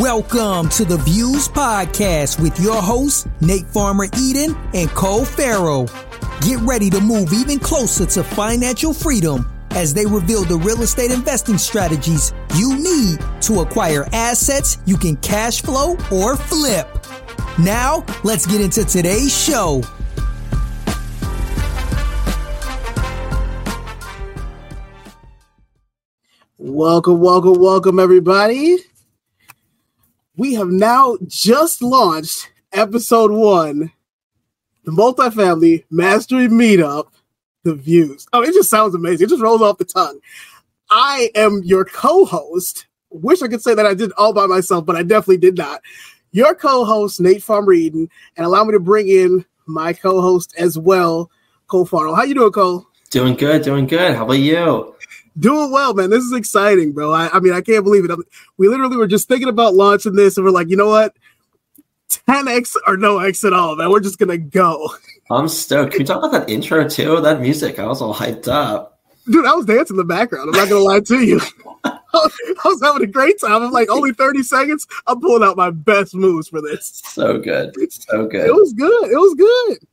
Welcome to the VEWS Podcast with your hosts, Nate Farmer Eden and Cole Farrell. Get ready to move even closer to financial freedom as they reveal the real estate investing strategies you need to acquire assets you can cash flow or flip. Now, let's get into today's show. Welcome, welcome, welcome, everybody. We have now just launched episode one, the multifamily mastery meetup, the VEWS. Oh, it just sounds amazing. It just rolls off the tongue. I am your co-host. Wish I could say that I did all by myself, but I definitely did not. Your co-host, Nate Pharmer-Eden, and allow me to bring in my co-host as well, Cole Farrell. How you doing, Cole? Doing good, doing good. How about you? Doing well, man. This is exciting, bro. I, I mean, I can't believe it. I mean, we literally were just thinking about launching this, and we're like, you know what? 10x or no x at all, man. We're just gonna go. I'm stoked. Can we talk about that intro too? That music, I was all hyped up. Dude, I was dancing in the background. I'm not gonna lie to you. I was having a great time. I'm like, only 30 seconds. I'm pulling out my best moves for this. So good. So good. It was good. It was good.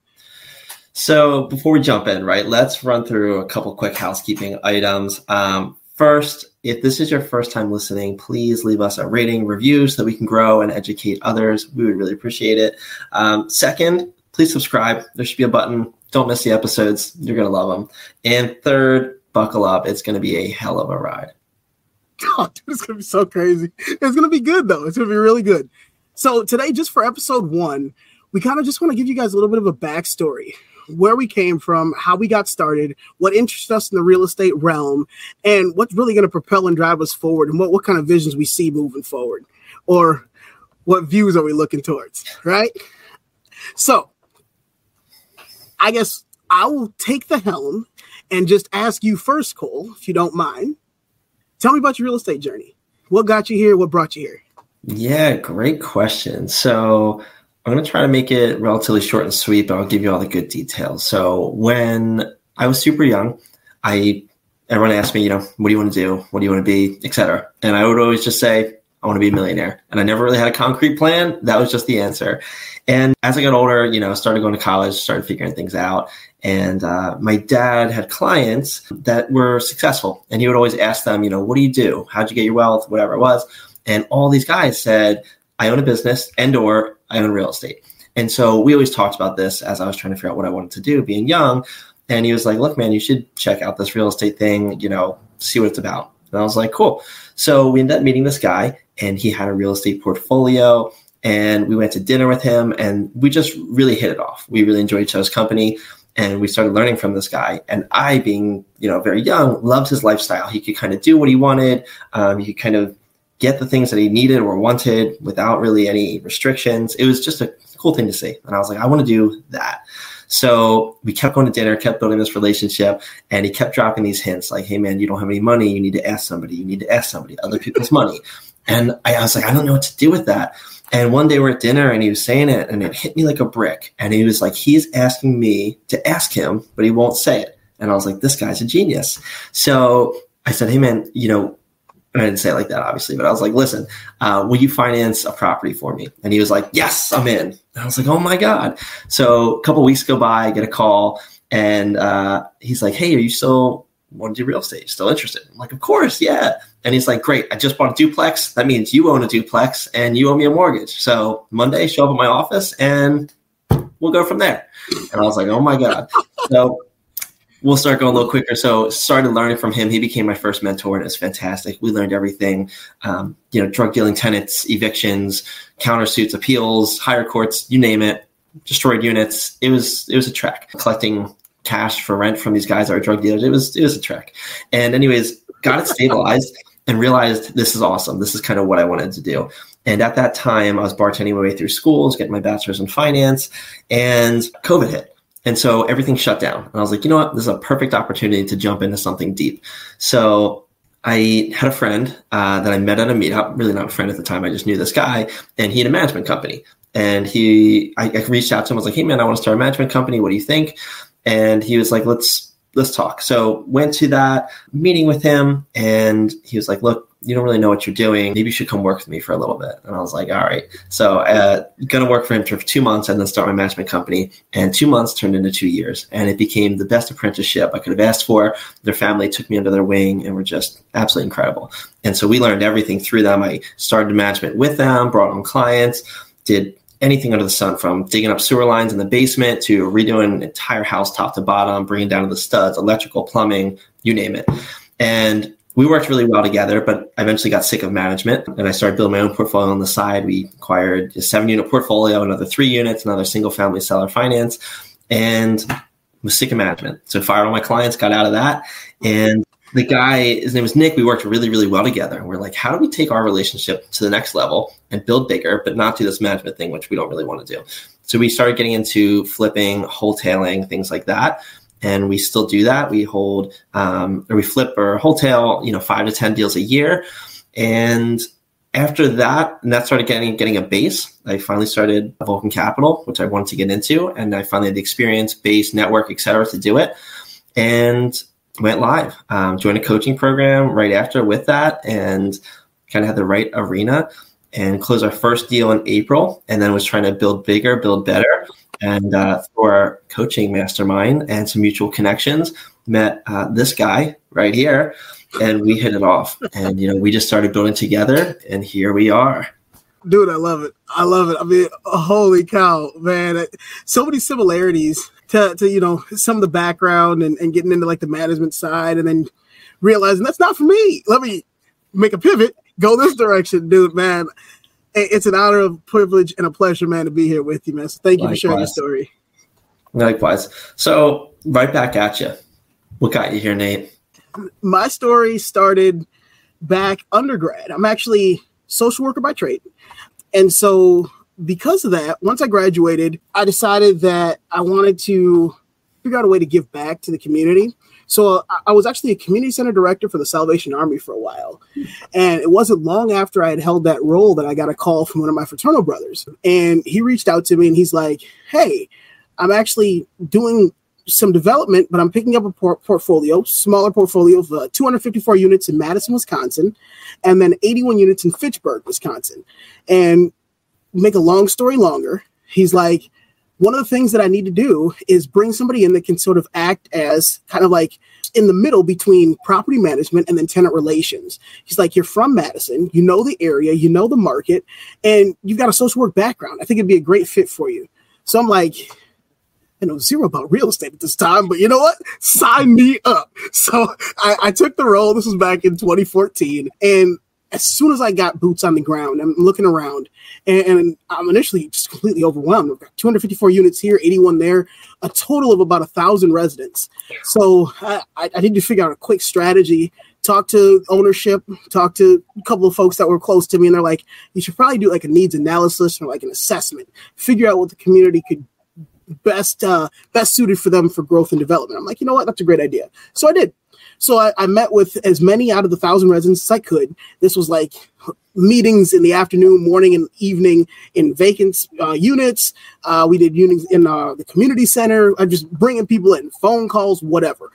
So before we jump in, right, let's run through a couple quick housekeeping items. Um, first, if this is your first time listening, please leave us a rating, review, so that we can grow and educate others. We would really appreciate it. Um, second, please subscribe. There should be a button. Don't miss the episodes. You're gonna love them. And third, buckle up. It's gonna be a hell of a ride. God, dude, it's gonna be so crazy. It's gonna be good though. It's gonna be really good. So today, just for episode one, we kind of just want to give you guys a little bit of a backstory where we came from, how we got started, what interests us in the real estate realm, and what's really going to propel and drive us forward, and what, what kind of visions we see moving forward, or what views are we looking towards, right? So, I guess I will take the helm and just ask you first, Cole, if you don't mind. Tell me about your real estate journey. What got you here? What brought you here? Yeah, great question. So, I'm going to try to make it relatively short and sweet, but I'll give you all the good details. So when I was super young, I everyone asked me, you know, what do you want to do? What do you want to be, etc. And I would always just say, I want to be a millionaire. And I never really had a concrete plan. That was just the answer. And as I got older, you know, started going to college, started figuring things out. And uh, my dad had clients that were successful. And he would always ask them, you know, what do you do? How'd you get your wealth? Whatever it was. And all these guys said, I own a business and or I own real estate. And so we always talked about this as I was trying to figure out what I wanted to do, being young. And he was like, look, man, you should check out this real estate thing, you know, see what it's about. And I was like, cool. So we ended up meeting this guy, and he had a real estate portfolio. And we went to dinner with him, and we just really hit it off. We really enjoyed each other's company, and we started learning from this guy. And I, being you know very young, loved his lifestyle. He could kind of do what he wanted. Um, he could kind of get the things that he needed or wanted without really any restrictions. It was just a cool thing to see. And I was like, I want to do that. So we kept going to dinner, kept building this relationship, and he kept dropping these hints like, hey, man, you don't have any money. You need to ask somebody. You need to ask somebody, other people's money. And I, I was like, I don't know what to do with that. And one day we're at dinner and he was saying it and it hit me like a brick. And he was like, he's asking me to ask him, but he won't say it. And I was like, this guy's a genius. So I said, hey, man, you know, and I didn't say it like that, obviously, but I was like, listen, uh, will you finance a property for me? And he was like, yes, I'm in. And I was like, oh my God. So a couple weeks go by, I get a call, and uh, he's like, hey, are you still want to do real estate? Still interested? I'm like, of course, yeah. And he's like, great, I just bought a duplex. That means you own a duplex and you owe me a mortgage. So Monday, show up at my office and we'll go from there. And I was like, oh my God. So we'll start going a little quicker. So started learning from him. He became my first mentor, and it was fantastic. We learned everything, um, you know, drug dealing tenants, evictions, countersuits, appeals, higher courts, you name it, destroyed units. It was it was a trek. Collecting cash for rent from these guys that are drug dealers. It was it was a trek. And anyways, got it stabilized and realized this is awesome. This is kind of what I wanted to do. And at that time, I was bartending my way through schools, getting my bachelor's in finance, and COVID hit. And so everything shut down. And I was like, you know what? This is a perfect opportunity to jump into something deep. So I had a friend uh, that I met at a meetup, really not a friend at the time. I just knew this guy, and he had a management company. And he, I, I reached out to him. I was like, "Hey, man, I want to start a management company. What do you think?" And he was like, "Let's let's talk." So went to that meeting with him, and he was like, "Look, you don't really know what you're doing. Maybe you should come work with me for a little bit. And I was like, all right. So uh, going to work for him for two months and then start my management company. And two months turned into two years. And it became the best apprenticeship I could have asked for. Their family took me under their wing and were just absolutely incredible. And so we learned everything through them. I started management with them, brought on clients, did anything under the sun from digging up sewer lines in the basement to redoing an entire house top to bottom, bringing down to the studs, electrical, plumbing, you name it. And we worked really well together, but I eventually got sick of management and I started building my own portfolio on the side. We acquired a seven unit portfolio, another three units, another single family seller finance, and was sick of management. So fired all my clients, got out of that. And the guy, his name was Nick. We worked really, really well together. And we're like, how do we take our relationship to the next level and build bigger, but not do this management thing, which we don't really want to do. So we started getting into flipping, wholetailing, things like that and we still do that. We hold um, or we flip or wholesale, you know, five to ten deals a year, and after that, and that started getting getting a base. I finally started Volcan Capital, which I wanted to get into, and I finally had the experience, base, network, et cetera, to do it, and went live. Um, joined a coaching program right after with that, and kind of had the right arena and closed our first deal in April, and then was trying to build bigger, build better and uh, through our coaching mastermind and some mutual connections, met uh, this guy right here, and we hit it off. And you know, we just started building together, and here we are. Dude, I love it. I love it. I mean, holy cow, man! So many similarities to, to you know some of the background and, and getting into like the management side, and then realizing that's not for me. Let me make a pivot, go this direction, dude. Man, it's an honor, a privilege, and a pleasure, man, to be here with you, man. So thank you Likewise. for sharing your story. Likewise. So right back at you. What got you here, Nate? My story started back undergrad. I'm actually social worker by trade. And so because of that, once I graduated, I decided that I wanted to figure out a way to give back to the community. So I was actually a community center director for the Salvation Army for a while. And it wasn't long after I had held that role that I got a call from one of my fraternal brothers. And he reached out to me and he's like, Hey, I'm actually doing some development, but I'm picking up a por- portfolio, smaller portfolio of uh, 254 units in Madison, Wisconsin, and then 81 units in Fitchburg, Wisconsin. And make a long story longer, he's like, one of the things that I need to do is bring somebody in that can sort of act as kind of like in the middle between property management and then tenant relations. He's like, You're from Madison, you know the area, you know the market, and you've got a social work background. I think it'd be a great fit for you. So I'm like, I know zero about real estate at this time, but you know what? Sign me up. So I, I took the role. This was back in 2014. And as soon as I got boots on the ground, I'm looking around and, and, I'm initially just completely overwhelmed. We've got 254 units here, 81 there, a total of about a thousand residents. So I, I need to figure out a quick strategy. Talk to ownership, talk to a couple of folks that were close to me, and they're like, you should probably do like a needs analysis or like an assessment, figure out what the community could best uh, best suited for them for growth and development. I'm like, you know what, that's a great idea. So I did. So I, I, met with as many out of the thousand residents as I could. This was like meetings in the afternoon, morning, and evening in vacant uh, units. Uh, we did units in uh, the community center. I'm just bringing people in, phone calls, whatever.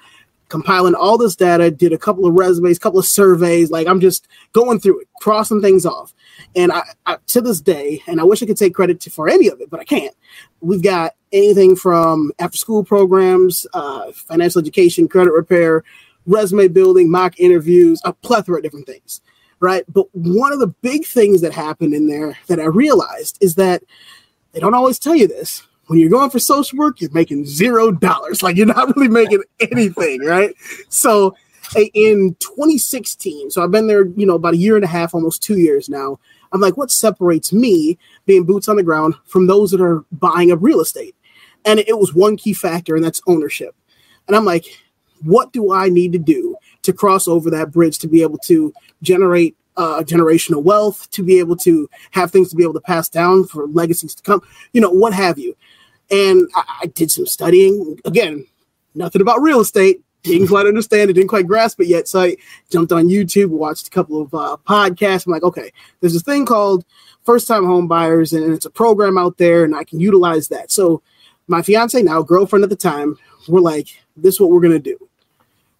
Compiling all this data, did a couple of resumes, couple of surveys. Like I'm just going through it, crossing things off. And I, I to this day, and I wish I could take credit to, for any of it, but I can't. We've got anything from after school programs, uh, financial education, credit repair, resume building, mock interviews, a plethora of different things, right? But one of the big things that happened in there that I realized is that they don't always tell you this. When you're going for social work, you're making zero dollars. Like you're not really making anything, right? So in 2016, so I've been there, you know, about a year and a half, almost two years now. I'm like, what separates me being boots on the ground from those that are buying up real estate? And it was one key factor, and that's ownership. And I'm like, what do I need to do to cross over that bridge to be able to generate uh, generational wealth, to be able to have things to be able to pass down for legacies to come, you know, what have you. And I, I did some studying. Again, nothing about real estate. Didn't quite understand it, didn't quite grasp it yet. So I jumped on YouTube, watched a couple of uh, podcasts. I'm like, okay, there's this thing called first time home buyers, and it's a program out there, and I can utilize that. So my fiance, now girlfriend at the time, we're like, this is what we're going to do.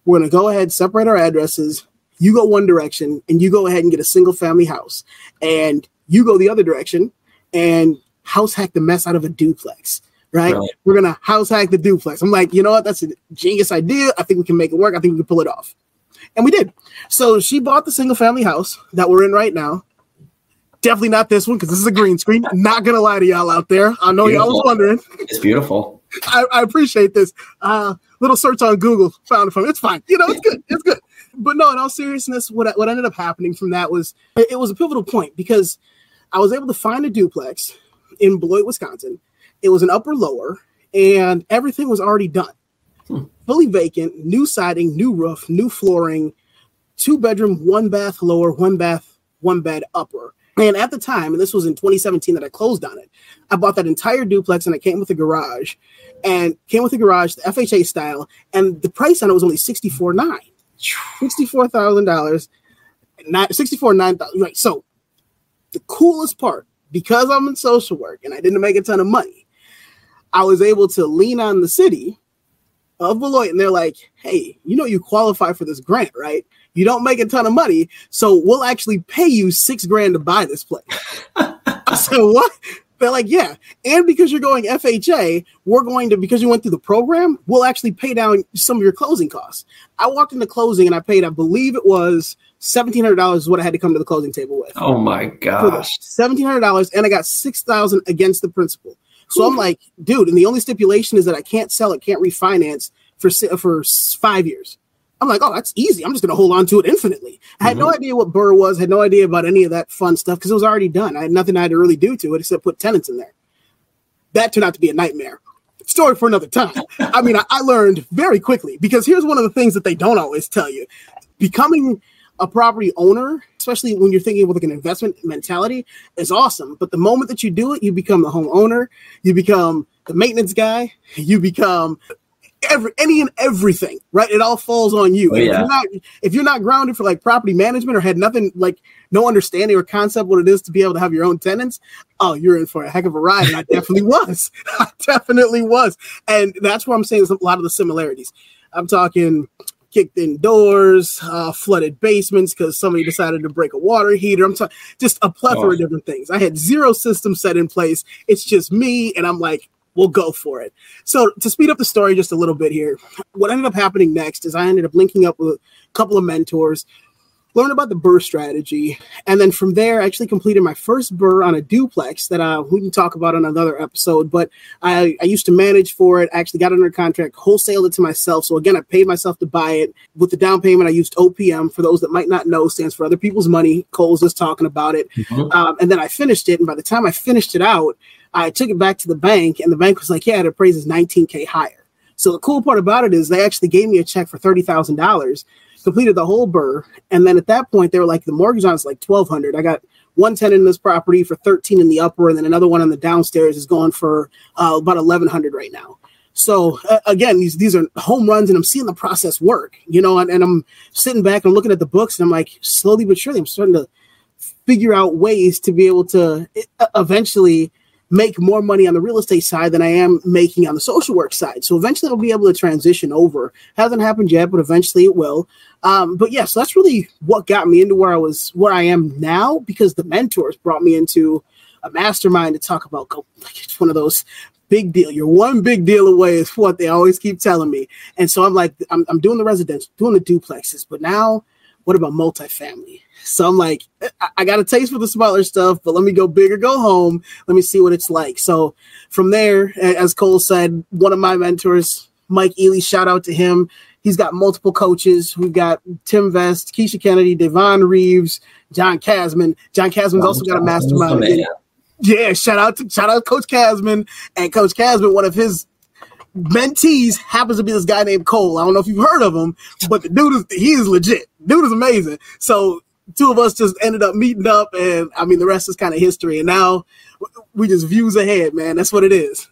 We're going to go ahead, separate our addresses, you go one direction and you go ahead and get a single family house, and you go the other direction and house hack the mess out of a duplex. Right? right? We're gonna house hack the duplex. I'm like, you know what? That's a genius idea. I think we can make it work. I think we can pull it off. And we did. So she bought the single family house that we're in right now. Definitely not this one because this is a green screen. Not gonna lie to y'all out there. I know beautiful. y'all was wondering. It's beautiful. I, I appreciate this. Uh, little search on Google found it from. It's fine. You know, it's good. It's good. But no, in all seriousness, what what ended up happening from that was it was a pivotal point because I was able to find a duplex in Beloit, Wisconsin. It was an upper lower, and everything was already done. Hmm. Fully vacant, new siding, new roof, new flooring, two bedroom, one bath lower, one bath, one bed upper. And at the time, and this was in 2017 that I closed on it, I bought that entire duplex and it came with a garage and came with a garage, the FHA style, and the price on it was only sixty-four nine, sixty-four thousand dollars, not sixty-four nine thousand. Right. So the coolest part, because I'm in social work and I didn't make a ton of money, I was able to lean on the city of Beloit, and they're like, "Hey, you know you qualify for this grant, right? You don't make a ton of money, so we'll actually pay you six grand to buy this place." I said, "What?" They're like, yeah. And because you're going FHA, we're going to, because you went through the program, we'll actually pay down some of your closing costs. I walked into closing and I paid, I believe it was $1,700 is what I had to come to the closing table with. Oh my gosh. $1,700 and I got 6000 against the principal. So Ooh. I'm like, dude, and the only stipulation is that I can't sell it, can't refinance for, for five years. I'm like, oh, that's easy. I'm just going to hold on to it infinitely. I had mm-hmm. no idea what BRRRR was, had no idea about any of that fun stuff because it was already done. I had nothing I had to really do to it except put tenants in there. That turned out to be a nightmare. Story for another time. I mean, I, I learned very quickly because here's one of the things that they don't always tell you becoming a property owner, especially when you're thinking with like an investment mentality, is awesome. But the moment that you do it, you become the homeowner, you become the maintenance guy, you become every any and everything, right? It all falls on you. Oh, yeah. If you're not if you're not grounded for like property management or had nothing like no understanding or concept what it is to be able to have your own tenants, oh, you're in for a heck of a ride. And I definitely was. I definitely was. And that's where I'm saying a lot of the similarities. I'm talking kicked in doors, uh, flooded basements because somebody decided to break a water heater. I'm talking just a plethora oh. of different things. I had zero system set in place. It's just me, and I'm like, we'll go for it. So to speed up the story just a little bit here, what ended up happening next is I ended up linking up with a couple of mentors, learned about the BRRRR strategy, and then from there I actually completed my first BRRRR on a duplex that uh, we can talk about on another episode. But I, I used to manage for it, actually got under contract, wholesaled it to myself. So again, I paid myself to buy it. With the down payment, I used OPM. For those that might not know, stands for other people's money. Cole's just talking about it, mm-hmm. um, and then I finished it. And by the time I finished it out, I took it back to the bank, and the bank was like, "Yeah, it appraises 19k higher." So the cool part about it is they actually gave me a check for thirty thousand dollars, completed the whole BRRRR, and then at that point they were like, "The mortgage on is like twelve hundred. I got one tenant in this property for thirteen in the upper, and then another one on the downstairs is going for uh, about eleven hundred right now." So uh, again, these these are home runs, and I'm seeing the process work, you know. And, and I'm sitting back and looking at the books, and I'm like, slowly but surely, I'm starting to figure out ways to be able to eventually make more money on the real estate side than I am making on the social work side. So eventually I'll be able to transition over. Hasn't happened yet, but eventually it will. Um, but yes, yeah, so that's really what got me into where I was, where I am now, because the mentors brought me into a mastermind to talk about. Like it's one of those big deal. You're one big deal away is what they always keep telling me. And so I'm like, I'm, I'm doing the residential, doing the duplexes, but now what about multifamily? So I'm like, I got a taste for the smaller stuff, but let me go big or go home. Let me see what it's like. So from there, as Cole said, one of my mentors, Mike Ely, shout out to him. He's got multiple coaches. We've got Tim Vest, Keisha Kennedy, Devon Reeves, John Casmon. John Casmon's oh, also got a mastermind. Yeah, shout out to shout out Coach Casmon and Coach Casmon. One of his mentees happens to be this guy named Cole. I don't know if you've heard of him, but the dude is he is legit. Dude is amazing. So two of us just ended up meeting up, and I mean, the rest is kind of history. And now we just views ahead, man. That's what it is.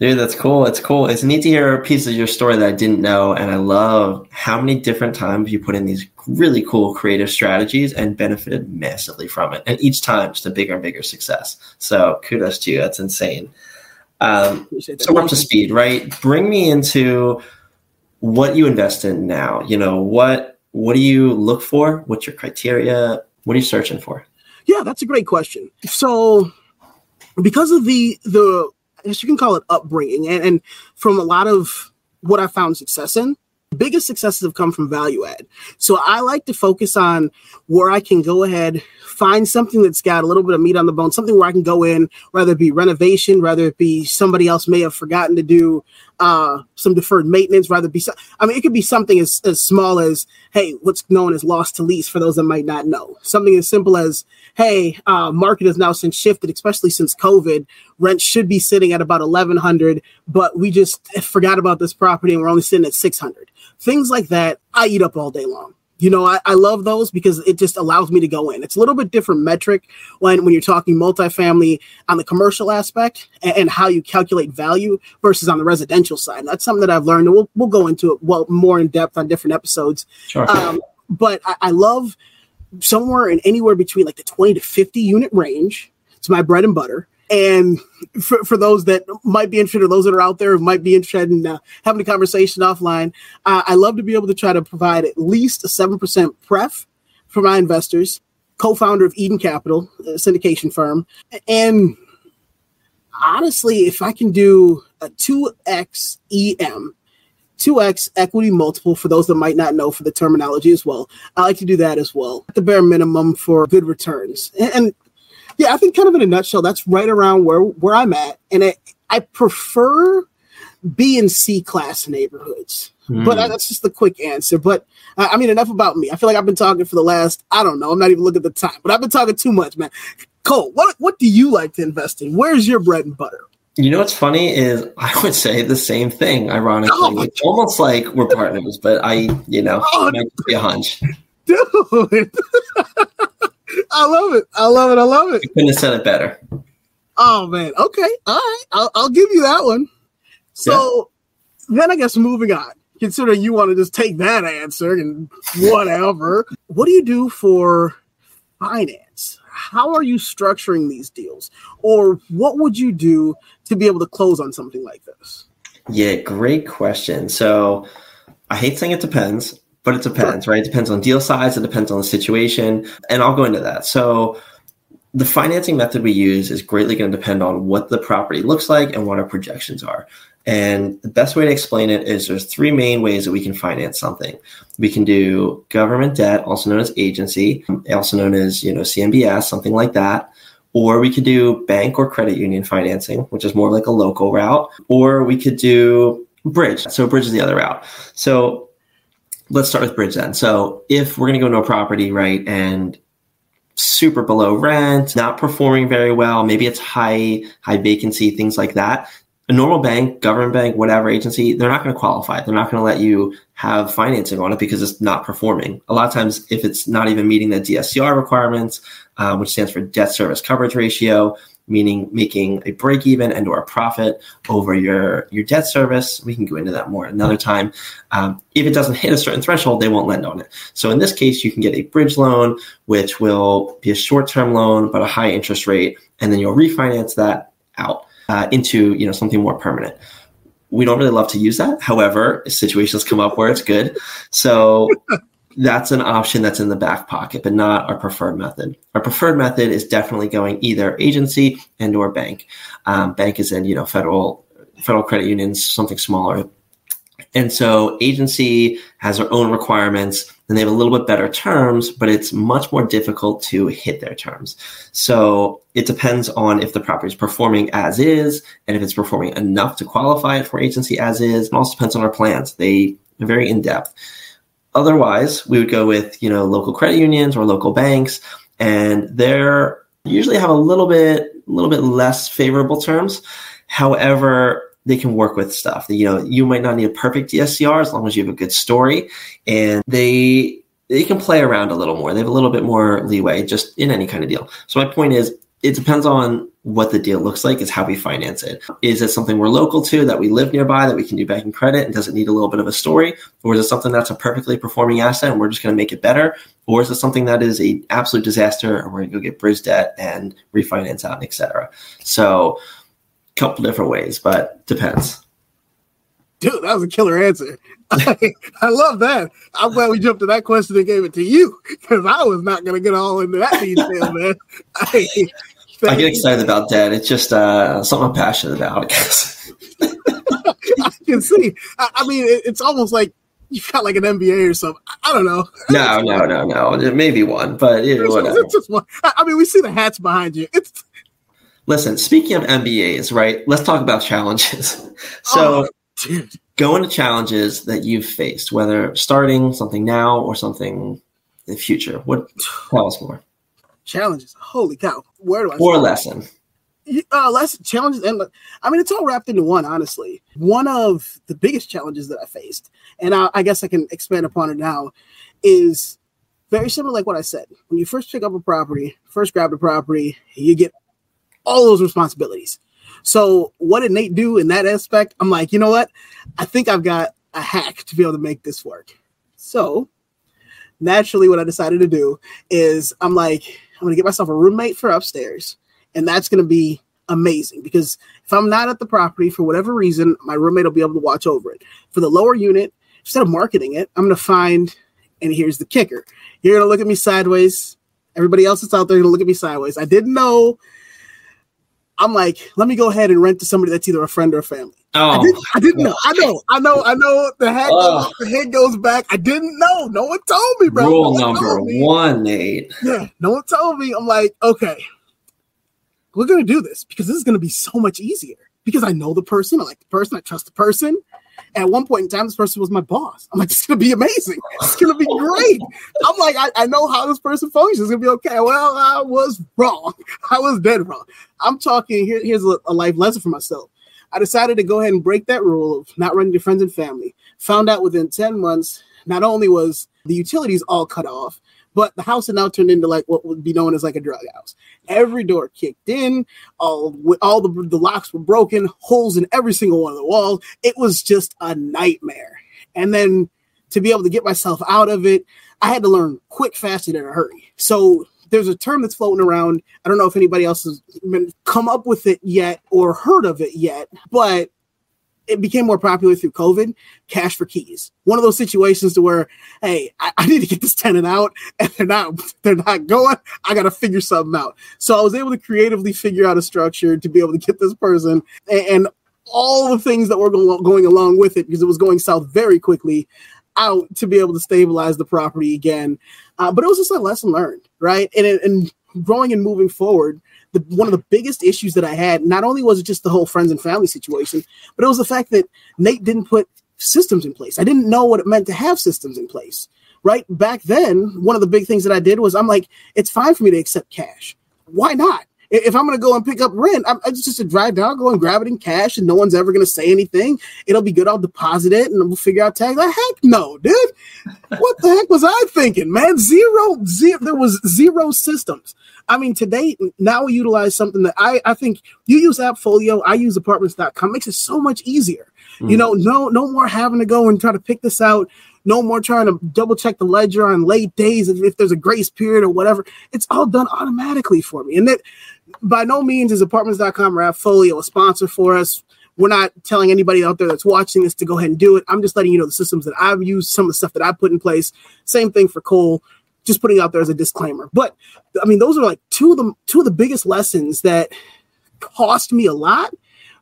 Dude, that's cool. It's cool. It's neat to hear a piece of your story that I didn't know. And I love how many different times you put in these really cool creative strategies and benefited massively from it. And each time just a bigger and bigger success. So kudos to you. That's insane. Um, so we're up to speed, right? Bring me into what you invest in now. You know, what what do you look for? What's your criteria? What are you searching for? Yeah, that's a great question. So, because of the the I guess you can call it upbringing, and, and from a lot of what I found success in, biggest successes have come from value add. So I like to focus on where I can go ahead, find something that's got a little bit of meat on the bone, something where I can go in, whether it be renovation, whether it be somebody else may have forgotten to do uh, some deferred maintenance, rather be, I mean, it could be something as, as small as, hey, what's known as loss to lease for those that might not know. Something as simple as, hey, uh, market has now since shifted, especially since COVID. Rent should be sitting at about 1100 but we just forgot about this property and we're only sitting at 600 Things like that, I eat up all day long. You know, I, I love those because it just allows me to go in. It's a little bit different metric when, when you're talking multifamily on the commercial aspect and, and how you calculate value versus on the residential side. And that's something that I've learned, and we'll, we'll go into it well more in depth on different episodes. Sure. Um, but I, I love somewhere and anywhere between like the 20 to 50 unit range. It's my bread and butter. And for, for those that might be interested, or those that are out there might be interested in uh, having a conversation offline, uh, I love to be able to try to provide at least a 7% pref for my investors, co founder of Eden Capital, syndication firm. And honestly, if I can do a 2x EM, 2x equity multiple for those that might not know for the terminology as well. I like to do that as well. At the bare minimum for good returns. And, and yeah, I think kind of in a nutshell, that's right around where where I'm at, and I, I prefer B and C class neighborhoods. Mm. But that's just the quick answer. But uh, I mean, enough about me. I feel like I've been talking for the last I don't know. I'm not even looking at the time, but I've been talking too much, man. Cole, what what do you like to invest in? Where's your bread and butter? You know what's funny is I would say the same thing. Ironically, oh it's almost like we're partners, but I, you know, oh, might be a hunch, dude. I love it. I love it. I love it. You couldn't have said it better. Oh man. Okay. All right. I'll, I'll give you that one. So yeah. then I guess moving on. Considering you want to just take that answer and whatever, what do you do for finance? How are you structuring these deals? Or what would you do to be able to close on something like this? Yeah, great question. So I hate saying it depends but it depends, right? It depends on deal size, it depends on the situation, and I'll go into that. So the financing method we use is greatly going to depend on what the property looks like and what our projections are. And the best way to explain it is there's three main ways that we can finance something. We can do government debt, also known as agency, also known as, you know, CMBS, something like that. Or we could do bank or credit union financing, which is more like a local route. Or we could do bridge. So bridge is the other route. So let's start with bridge then. So if we're going to go into a property, right, and super below rent, not performing very well, maybe it's high high vacancy, things like that. A normal bank, government bank, whatever agency, they're not going to qualify. They're not going to let you have financing on it because it's not performing. A lot of times, if it's not even meeting the DSCR requirements, uh, which stands for debt service coverage ratio, meaning making a break even and or a profit over your your debt service. We can go into that more another time. Um, if it doesn't hit a certain threshold, they won't lend on it. So in this case, you can get a bridge loan, which will be a short term loan but a high interest rate, and then you'll refinance that out uh, into you know something more permanent. We don't really love to use that. However, situations come up where it's good. So that's an option that's in the back pocket, but not our preferred method. Our preferred method is definitely going either agency and or bank. Um, bank is in you know federal federal credit unions, something smaller. And so agency has their own requirements and they have a little bit better terms, but it's much more difficult to hit their terms. So it depends on if the property is performing as is and if it's performing enough to qualify it for agency as is. It also depends on our plans. They are very in depth. Otherwise, we would go with, you know, local credit unions or local banks, and they're usually have a little bit, a little bit less favorable terms. However, they can work with stuff. You know, you might not need a perfect DSCR as long as you have a good story, and they they can play around a little more. They have a little bit more leeway just in any kind of deal. So my point is, it depends on what the deal looks like is how we finance it. Is it something we're local to that we live nearby that we can do banking credit and does it need a little bit of a story? Or is it something that's a perfectly performing asset and we're just going to make it better? Or is it something that is a absolute disaster and we're going to go get bridge debt and refinance out, etc. So a couple different ways, but depends. Dude, that was a killer answer. I, I love that. I'm glad we jumped to that question and gave it to you because I was not going to get all into that detail, man. I, I get excited about that. It's just uh, something I'm passionate about, I guess. I can see. I, I mean, it, it's almost like you've got like an MBA or something. I, I don't know. No, no, no, no. There may be one, but yeah, whatever. It's just one. I, I mean, we see the hats behind you. It's Listen, speaking of MBAs, right? Let's talk about challenges. So, oh, go into challenges that you've faced, whether starting something now or something in the future. What tell us more? Challenges. Holy cow! Where do I? Or start? lesson. uh, less challenges and I mean it's all wrapped into one. Honestly, one of the biggest challenges that I faced, and I, I guess I can expand upon it now, is very similar like what I said. When you first pick up a property, first grab the property, you get all those responsibilities. So what did Nate do in that aspect? I'm like, you know what? I think I've got a hack to be able to make this work. So naturally, what I decided to do is I'm like, I'm gonna get myself a roommate for upstairs and that's to be amazing because if I'm not at the property for whatever reason, my roommate will be able to watch over it. For the lower unit, instead of marketing it, I'm to find, and here's the kicker you're to look at me sideways. Everybody else that's out there to look at me sideways. I didn't know. I'm like, let me go ahead and rent to somebody that's either a friend or a family. Oh, I, didn't, I didn't know. I know. I know. I know. The head, Oh. goes, the head goes back. I didn't know. No one told me, bro. Rule one number one, Nate. Yeah, no one told me. I'm like, okay, we're gonna do this because this is gonna be so much easier because I know the person, I like the person, I trust the person. At one point in time, this person was my boss. I'm like, this is gonna be amazing. It's gonna be great. I'm like, I, I know how this person functions. It's gonna be okay. Well, I was wrong. I was dead wrong. I'm talking here. Here's a, a life lesson for myself. I decided to go ahead and break that rule of not running to friends and family. Found out within 10 months, not only was the utilities all cut off, but the house had now turned into like what would be known as like a drug house. Every door kicked in, all all the, the locks were broken, holes in every single one of the walls. It was just a nightmare. And then to be able to get myself out of it, I had to learn quick, fast, and in a hurry. So there's a term that's floating around. I don't know if anybody else has come up with it yet or heard of it yet, but it became more popular through COVID. Cash for keys. One of those situations to where, hey, I, I need to get this tenant out, and they're not they're not going. I got to figure something out. So I was able to creatively figure out a structure to be able to get this person and, and all the things that were go- going along with it because it was going south very quickly out to be able to stabilize the property again. Uh, but it was just a lesson learned, right? And and growing and moving forward, the, one of the biggest issues that I had, not only was it just the whole friends and family situation, but it was the fact that Nate didn't put systems in place. I didn't know what it meant to have systems in place, right? Back then, one of the big things that I did was I'm like, it's fine for me to accept cash. Why not? If I'm going to go and pick up rent, I'm, it's just a drive down, go and grab it in cash, and no one's ever going to say anything. It'll be good. I'll deposit it, and we'll figure out tax. Like, heck no, dude. What the heck was I thinking, man? Zero, zero. There was zero systems. I mean, today now we utilize something that I I think you use Appfolio, I use Apartments.com. Makes it so much easier. You Mm. know, no no more having to go and try to pick this out. No more trying to double check the ledger on late days if, there's a grace period or whatever. It's all done automatically for me. And that by no means is Apartments.com or Appfolio a sponsor for us. We're not telling anybody out there that's watching this to go ahead and do it. I'm just letting you know the systems that I've used, some of the stuff that I put in place. Same thing for Cole. Just putting out there as a disclaimer. But I mean, those are like two of the two of the biggest lessons that cost me a lot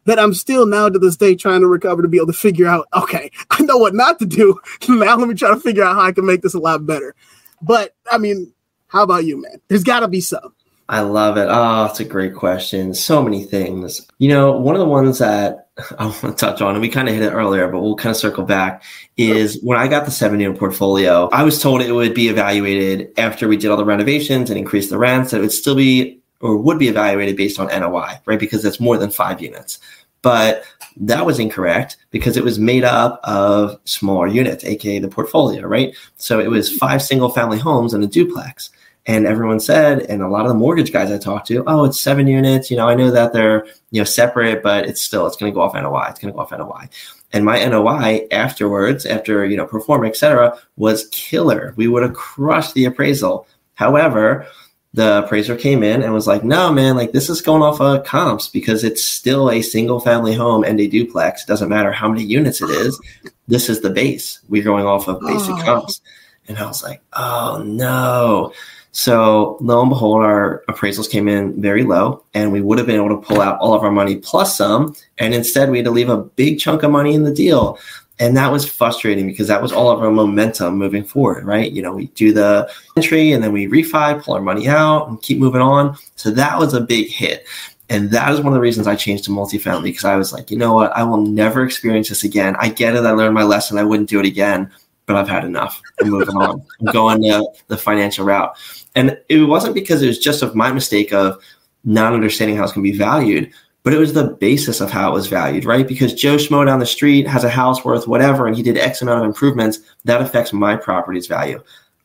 that I'm still now to this day trying to recover to be able to figure out, okay, I know what not to do. Now let me try to figure out how I can make this a lot better. But I mean, how about you, man? There's gotta be some. I love it. Oh, it's a great question. So many things. You know, one of the ones that I want to touch on, and we kind of hit it earlier, but we'll kind of circle back, is when I got the seven unit portfolio, I was told it would be evaluated after we did all the renovations and increased the rents, that it would still be or would be evaluated based on NOI, right? Because that's more than five units. But that was incorrect because it was made up of smaller units, aka the portfolio, right? So it was five single family homes and a duplex. And everyone said, and a lot of the mortgage guys I talked to, oh, it's seven units. You know, I know that they're you know separate, but it's still it's going to go off NOI. It's going to go off NOI. And my NOI afterwards, after you know perform, et cetera, was killer. We would have crushed the appraisal. However, the appraiser came in and was like, no, man, like this is going off of comps because it's still a single family home and a duplex. It doesn't matter how many units it is. This is the base. We're going off of basic oh. comps. And I was like, oh no. So lo and behold, our appraisals came in very low, and we would have been able to pull out all of our money plus some. And instead, we had to leave a big chunk of money in the deal. And that was frustrating because that was all of our momentum moving forward, right? You know, we do the entry and then we refi, pull our money out, and keep moving on. So that was a big hit. And that is one of the reasons I changed to multifamily because I was like, you know what? I will never experience this again. I get it. I learned my lesson. I wouldn't do it again, but I've had enough. I'm moving on. I'm going the, the financial route. And it wasn't because it was just of my mistake of not understanding how it's going to be valued, but it was the basis of how it was valued, right? Because Joe Schmo down the street has a house worth whatever, and he did X amount of improvements. That affects my property's value.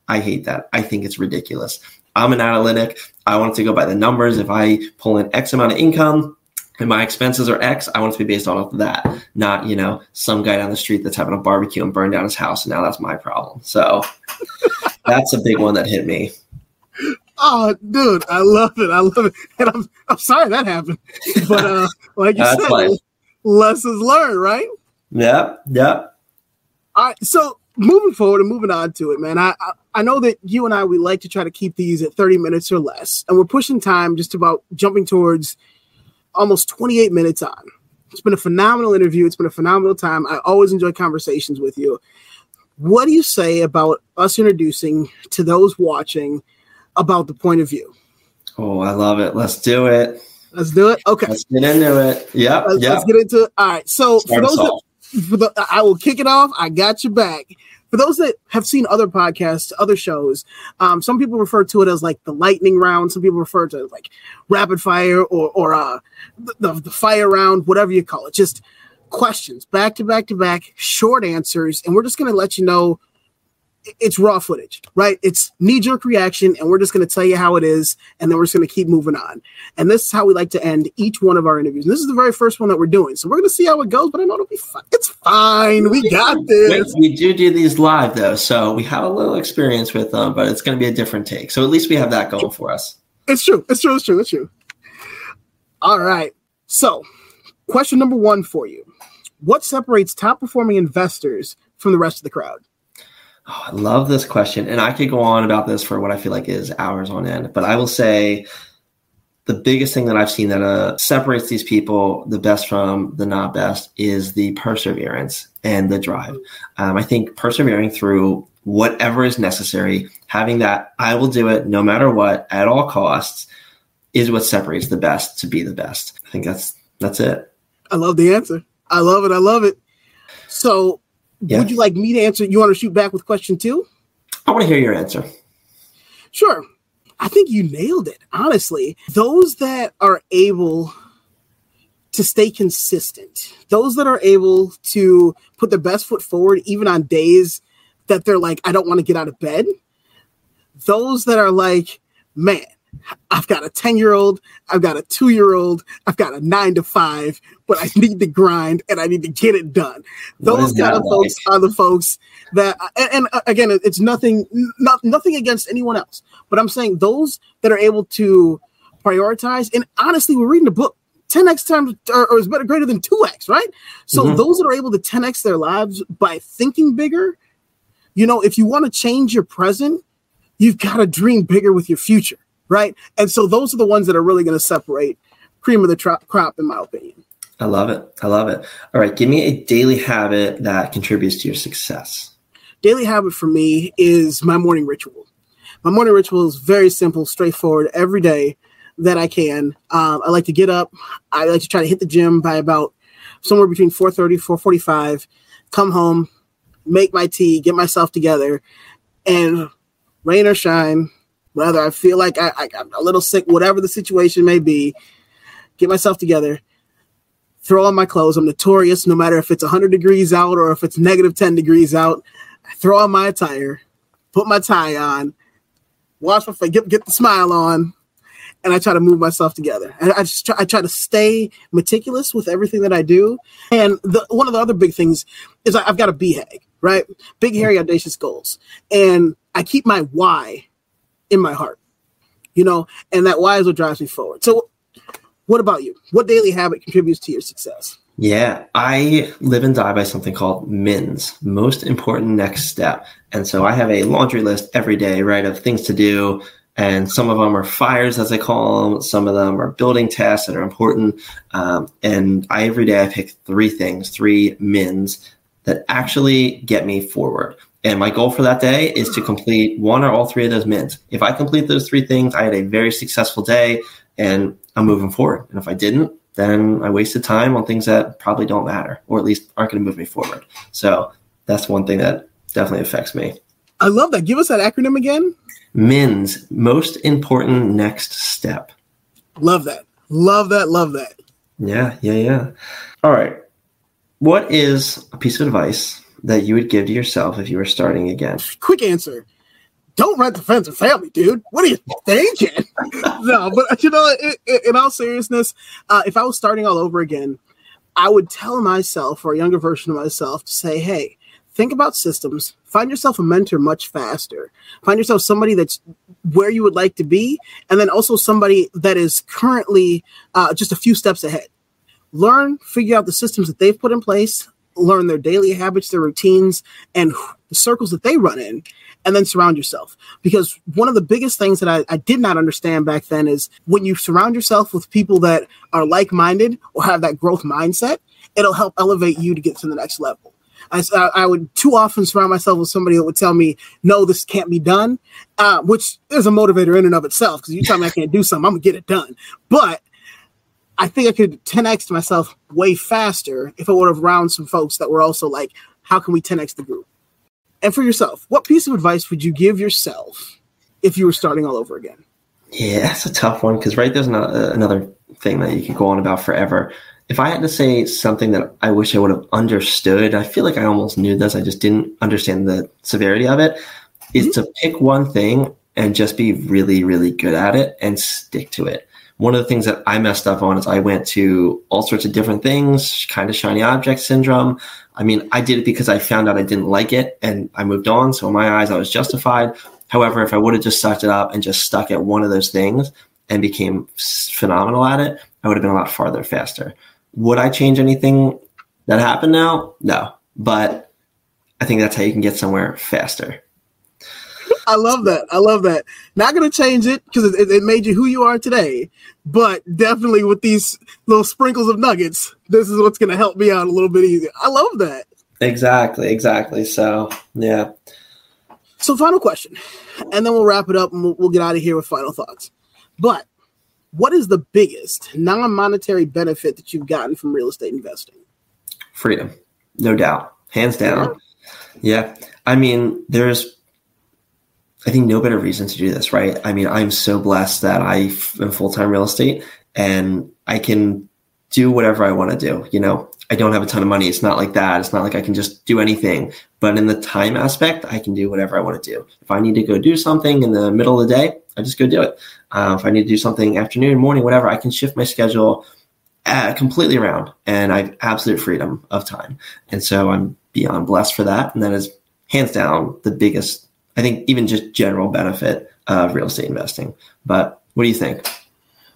I hate that. I think it's ridiculous. I'm an analytic. I want it to go by the numbers. If I pull in X amount of income, and my expenses are X, I want it to be based off of that, not, you know, some guy down the street that's having a barbecue and burned down his house. And now that's my problem. So that's a big one that hit me. Oh, dude, I love it. I love it. And I'm, I'm sorry that happened. But uh, like you said, lessons learned, right? Yeah, yeah. All right. So moving forward and moving on to it, man. I, I, I know that you and I we like to try to keep these at 30 minutes or less, and we're pushing time just about jumping towards almost 28 minutes on. It's been a phenomenal interview. It's been a phenomenal time. I always enjoy conversations with you. What do you say about us introducing to those watching about the point of view? Oh, I love it. Let's do it. Let's do it. Okay. Let's get into it. Yeah. Let's, yep. let's get into it. All right. So Start for those that, for the, I will kick it off. I got you back. For those that have seen other podcasts, other shows, um, some people refer to it as like the lightning round. Some people refer to it like rapid fire or or uh, the, the fire round, whatever you call it. Just questions back to back to back, short answers, and we're just going to let you know it's raw footage, right? It's knee jerk reaction, and we're just going to tell you how it is, and then we're just going to keep moving on. And this is how we like to end each one of our interviews. And this is the very first one that we're doing, so we're going to see how it goes. But I know it'll be fine. It's fine. We got this. We do do these live though, so we have a little experience with them, but it's going to be a different take. So at least we have that going for us. It's true. It's true. It's true. It's true. All right. So, question number one for you: What separates top performing investors from the rest of the crowd? Oh, I love this question. And I could go on about this for what I feel like is hours on end. But I will say the biggest thing that I've seen that uh, separates these people, the best from the not best, is the perseverance and the drive. Um, I think persevering through whatever is necessary, having that I will do it no matter what at all costs, is what separates the best to be the best. I think that's that's it. I love the answer. I love it. I love it. So yeah. Would you like me to answer? You want to shoot back with question two? I want to hear your answer. Sure. I think you nailed it. Honestly, those that are able to stay consistent, those that are able to put their best foot forward, even on days that they're like, I don't want to get out of bed, those that are like, man, I've got a 10 year old, I've got a two year old, I've got a nine to five, but I need to grind and I need to get it done. Those kind of like? folks are the folks that, and, and, again, it's nothing, not, nothing against anyone else, but I'm saying those that are able to prioritize. And honestly, we're reading a book. 10x times or, or is better greater than 2x, right? So mm-hmm. those that are able to 10x their lives by thinking bigger, you know, if you want to change your present, you've got to dream bigger with your future right? And so those are the ones that are really going to separate cream of the crop, in my opinion. I love it. I love it. All right, give me a daily habit that contributes to your success. Daily habit for me is my morning ritual. My morning ritual is very simple, straightforward. Every day that I can, um, I like to get up. I like to try to hit the gym by about somewhere between 4.30, 4.45, come home, make my tea, get myself together, and rain or shine, whether I feel like I, I, I'm a little sick, whatever the situation may be, get myself together, throw on my clothes. I'm notorious, no matter if it's 100 degrees out or if it's negative 10 degrees out. I throw on my attire, put my tie on, wash my face, get, get the smile on, and I try to move myself together. And I just try, I try to stay meticulous with everything that I do. And the, one of the other big things is I, I've got a BHAG, right? Big, hairy, audacious goals. And I keep my why in my heart. you know, and that why is what drives me forward. So, what about you? What daily habit contributes to your success? Yeah, I live and die by something called MINS, most important next step. And so I have a laundry list every day, right, of things to do. And some of them are fires, as I call them. Some of them are building tasks that are important. Um, and I, every day I pick three things, three MINS that actually get me forward. And my goal for that day is to hmm. complete one or all three of those MINS. If I complete those three things, I had a very successful day and I'm moving forward. And if I didn't, then I wasted time on things that probably don't matter, or at least aren't going to move me forward. So that's one thing that definitely affects me. I love that. Give us that acronym again. MINS, most important next step. Love that. Love that. Love that. Yeah, yeah, yeah. All right. What is a piece of advice that you would give to yourself if you were starting again? Quick answer don't rent the friends and family, dude. What are you thinking? no, but you know, it, it, in all seriousness, uh, if I was starting all over again, I would tell myself or a younger version of myself to say, hey, think about systems, find yourself a mentor much faster, find yourself somebody that's where you would like to be, and then also somebody that is currently uh, just a few steps ahead. Learn, figure out the systems that they've put in place, learn their daily habits, their routines, and the circles that they run in, and then surround yourself. Because one of the biggest things that I, I did not understand back then is when you surround yourself with people that are like minded or have that growth mindset, it'll help elevate you to get to the next level. I, I, would too often surround myself with somebody that would tell me, no, this can't be done, uh, which is a motivator in and of itself. Because you tell me I can't do something, I'm going to get it done. But I think I could 10x myself way faster if I would have round some folks that were also like, how can we 10x the group? And for yourself, what piece of advice would you give yourself if you were starting all over again? Yeah, that's a tough one because right there's not, uh, another thing that you could go on about forever. If I had to say something that I wish I would have understood, I feel like I almost knew this. I just didn't understand the severity of it. Is mm-hmm. to pick one thing and just be really, really good at it and stick to it. One of the things that I messed up on is I went to all sorts of different things, kind of shiny object syndrome. I mean, I did it because I found out I didn't like it and I moved on. So in my eyes, I was justified. However, if I would have just sucked it up and just stuck at one of those things and became phenomenal at it, I would have been a lot farther faster. Would I change anything that happened now? No. But I think that's how you can get somewhere faster. I love that. I love that. Not going to change it because it, it, made you who you are today, but definitely with these little sprinkles of nuggets, this is what's going to help me out a little bit easier. I love that. Exactly. Exactly. So, yeah. So, final question, and then we'll wrap it up and we'll, we'll get out of here with final thoughts. But what is the biggest non monetary benefit that you've gotten from real estate investing? Freedom, no doubt, hands down. Yeah. I mean, there's I think no better reason to do this, right? I mean, I'm so blessed that I am full time real estate and I can do whatever I want to do. You know, I don't have a ton of money. It's not like that. It's not like I can just do anything. But in the time aspect, I can do whatever I want to do. If I need to go do something in the middle of the day, I just go do it. Uh, if I need to do something afternoon, morning, whatever, I can shift my schedule uh, completely around and I have absolute freedom of time. And so I'm beyond blessed for that. And that is hands down the biggest I think even just general benefit of real estate investing. But what do you think?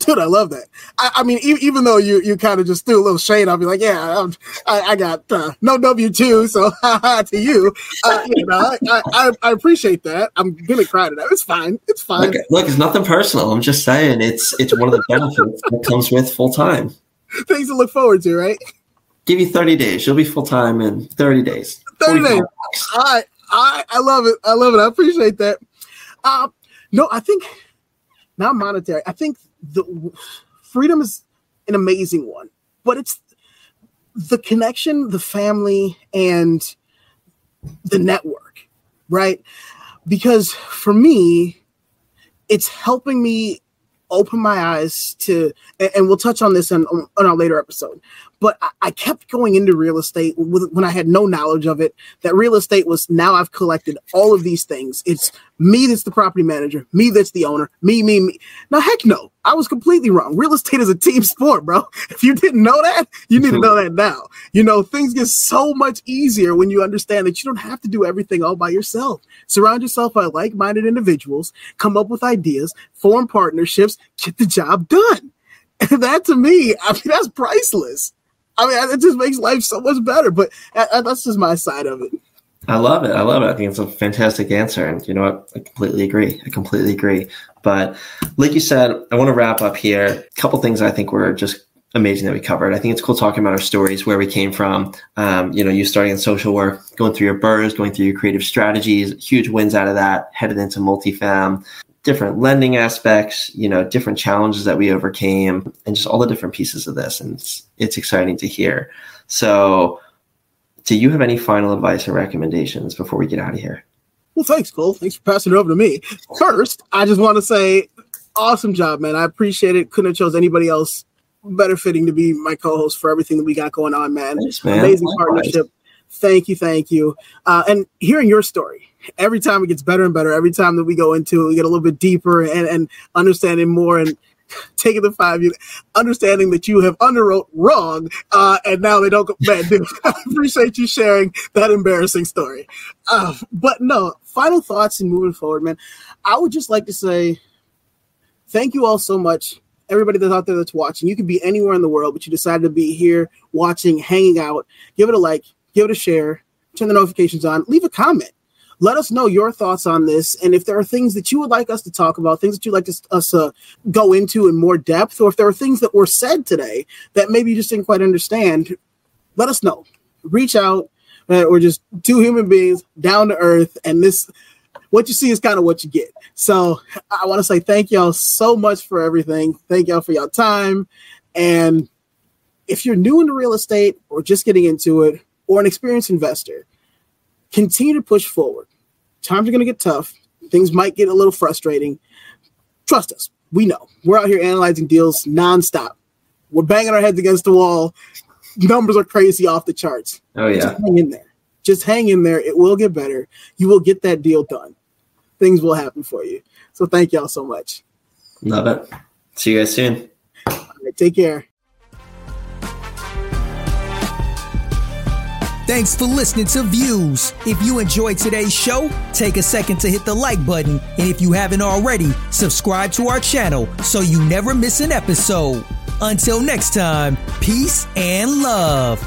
Dude, I love that. I, I mean, e- even though you you kind of just threw a little shade, I'll be like, yeah, I, I got uh, no W two, so to you, uh, you know, I, I, I, appreciate that. I'm gonna cry to that. It's fine. It's fine. Look, look, it's nothing personal. I'm just saying it's it's one of the benefits that comes with full time. Things to look forward to, right? Give you 30 days. You'll be full time in 30 days. 30 days. All right. I I love it. I love it. I appreciate that. Uh, no, I think not monetary. I think the freedom is an amazing one, but it's the connection, the family, and the network, right? Because for me, it's helping me open my eyes to, and, we'll touch on this in, on our later episode, but I, I kept going into real estate with, when I had no knowledge of it. That real estate was now I've collected all of these things. It's me that's the property manager, me that's the owner, me, me, me. Now, heck no, I was completely wrong. Real estate is a team sport, bro. If you didn't know that, you need to know that now. You know, things get so much easier when you understand that you don't have to do everything all by yourself. Surround yourself by like minded individuals, come up with ideas, form partnerships, get the job done. And that to me, I mean, that's priceless. I mean, it just makes life so much better. But that's just my side of it. I love it. I love it. I think it's a fantastic answer. And you know what? I completely agree. I completely agree. But like you said, I want to wrap up here. A couple things I think were just amazing that we covered. I think it's cool talking about our stories, where we came from. Um, you know, you starting in social work, going through your BRRRRs, going through your creative strategies, huge wins out of that, headed into multifam, different lending aspects, you know, different challenges that we overcame, and just all the different pieces of this. And it's, it's exciting to hear. So, do you have any final advice or recommendations before we get out of here? Well, thanks, Cole. Thanks for passing it over to me. First, I just want to say, awesome job, man. I appreciate it. Couldn't have chose anybody else better fitting to be my co-host for everything that we got going on, man. Thanks, man. Amazing partnership. Thank you, thank you. Uh, and hearing your story, every time it gets better and better. Every time that we go into it, we get a little bit deeper and, and understanding more and taking the five understanding that you have underwrote wrong, uh, and now they don't go. Man, dude, I appreciate you sharing that embarrassing story. Uh, but no, final thoughts and moving forward, man. I would just like to say thank you all so much. Everybody that's out there that's watching, you could be anywhere in the world, but you decided to be here watching, hanging out. Give it a like, give it a share, turn the notifications on, leave a comment let us know your thoughts on this. And if there are things that you would like us to talk about, things that you'd like to, us to uh, go into in more depth, or if there are things that were said today that maybe you just didn't quite understand, let us know. Reach out. Uh, we're just two human beings down to earth. And this, what you see is kind of what you get. So I want to say thank y'all so much for everything. Thank y'all for your time. And if you're new into real estate or just getting into it, or an experienced investor, continue to push forward times are going to get tough. Things might get a little frustrating. Trust us. We know. We're out here analyzing deals nonstop. We're banging our heads against the wall. Numbers are crazy off the charts. Oh, yeah. Just hang in there. Just hang in there. It will get better. You will get that deal done. Things will happen for you. So thank y'all so much. Love it. See you guys soon. All right, take care. Thanks for listening to VEWS. If you enjoyed today's show, take a second to hit the like button. And if you haven't already, subscribe to our channel so you never miss an episode. Until next time, peace and love.